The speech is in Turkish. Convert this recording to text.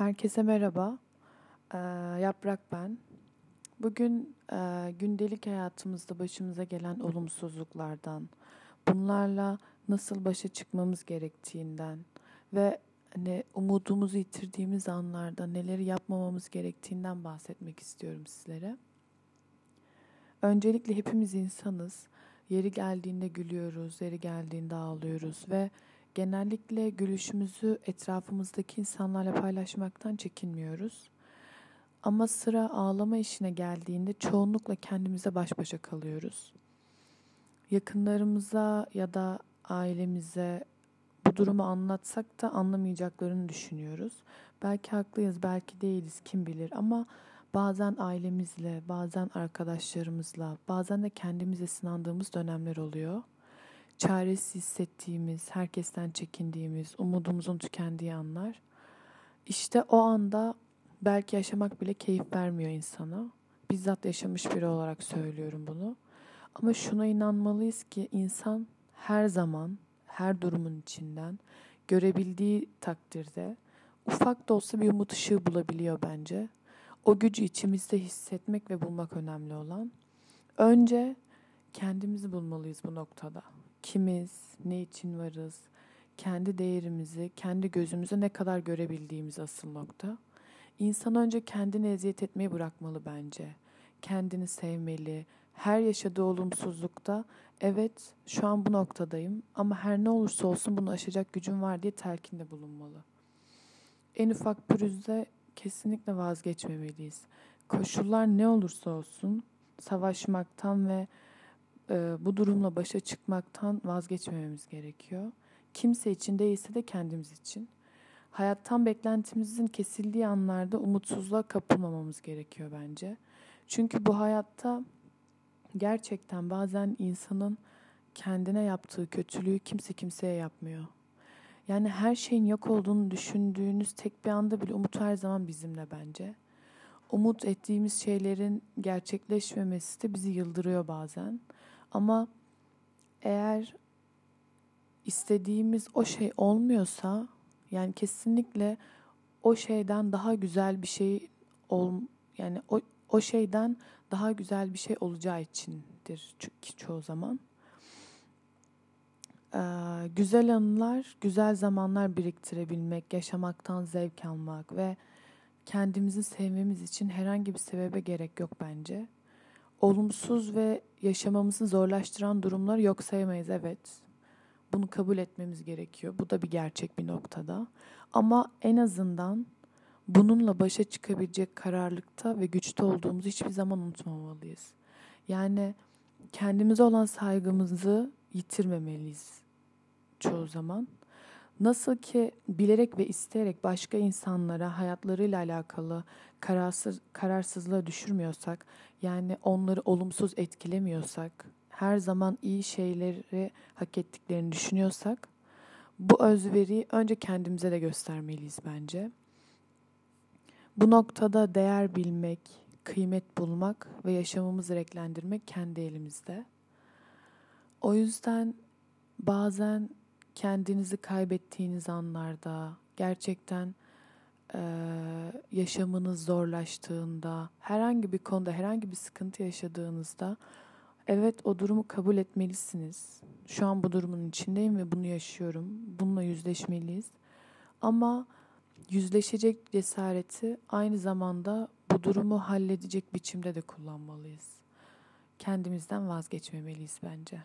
Herkese merhaba. Ee, Yaprak ben. Bugün e, gündelik hayatımızda başımıza gelen olumsuzluklardan, bunlarla nasıl başa çıkmamız gerektiğinden ve hani umudumuzu yitirdiğimiz anlarda neleri yapmamamız gerektiğinden bahsetmek istiyorum sizlere. Öncelikle hepimiz insanız. Yeri geldiğinde gülüyoruz, yeri geldiğinde ağlıyoruz ve genellikle gülüşümüzü etrafımızdaki insanlarla paylaşmaktan çekinmiyoruz. Ama sıra ağlama işine geldiğinde çoğunlukla kendimize baş başa kalıyoruz. Yakınlarımıza ya da ailemize bu durumu anlatsak da anlamayacaklarını düşünüyoruz. Belki haklıyız, belki değiliz, kim bilir ama bazen ailemizle, bazen arkadaşlarımızla, bazen de kendimize sınandığımız dönemler oluyor çaresiz hissettiğimiz, herkesten çekindiğimiz, umudumuzun tükendiği anlar. İşte o anda belki yaşamak bile keyif vermiyor insana. Bizzat yaşamış biri olarak söylüyorum bunu. Ama şuna inanmalıyız ki insan her zaman, her durumun içinden görebildiği takdirde ufak da olsa bir umut ışığı bulabiliyor bence. O gücü içimizde hissetmek ve bulmak önemli olan. Önce kendimizi bulmalıyız bu noktada kimiz, ne için varız, kendi değerimizi, kendi gözümüze ne kadar görebildiğimiz asıl nokta. İnsan önce kendini eziyet etmeyi bırakmalı bence. Kendini sevmeli. Her yaşadığı olumsuzlukta evet şu an bu noktadayım ama her ne olursa olsun bunu aşacak gücüm var diye telkinde bulunmalı. En ufak pürüzde kesinlikle vazgeçmemeliyiz. Koşullar ne olursa olsun savaşmaktan ve e, bu durumla başa çıkmaktan vazgeçmememiz gerekiyor. Kimse için değilse de kendimiz için. Hayattan beklentimizin kesildiği anlarda umutsuzluğa kapılmamamız gerekiyor bence. Çünkü bu hayatta gerçekten bazen insanın kendine yaptığı kötülüğü kimse kimseye yapmıyor. Yani her şeyin yok olduğunu düşündüğünüz tek bir anda bile umut her zaman bizimle bence. Umut ettiğimiz şeylerin gerçekleşmemesi de bizi yıldırıyor bazen. Ama eğer istediğimiz o şey olmuyorsa yani kesinlikle o şeyden daha güzel bir şey ol yani o o şeyden daha güzel bir şey olacağı içindir çünkü çoğu zaman. Ee, güzel anılar, güzel zamanlar biriktirebilmek, yaşamaktan zevk almak ve kendimizi sevmemiz için herhangi bir sebebe gerek yok bence olumsuz ve yaşamamızı zorlaştıran durumlar yok sayamayız evet. Bunu kabul etmemiz gerekiyor. Bu da bir gerçek bir noktada. Ama en azından bununla başa çıkabilecek kararlılıkta ve güçte olduğumuzu hiçbir zaman unutmamalıyız. Yani kendimize olan saygımızı yitirmemeliyiz çoğu zaman. Nasıl ki bilerek ve isteyerek başka insanlara hayatlarıyla alakalı kararsız, kararsızlığa düşürmüyorsak, yani onları olumsuz etkilemiyorsak, her zaman iyi şeyleri hak ettiklerini düşünüyorsak, bu özveriyi önce kendimize de göstermeliyiz bence. Bu noktada değer bilmek, kıymet bulmak ve yaşamımızı renklendirmek kendi elimizde. O yüzden bazen kendinizi kaybettiğiniz anlarda, gerçekten e, yaşamınız zorlaştığında, herhangi bir konuda herhangi bir sıkıntı yaşadığınızda evet o durumu kabul etmelisiniz. Şu an bu durumun içindeyim ve bunu yaşıyorum. Bununla yüzleşmeliyiz. Ama yüzleşecek cesareti aynı zamanda bu durumu halledecek biçimde de kullanmalıyız. Kendimizden vazgeçmemeliyiz bence.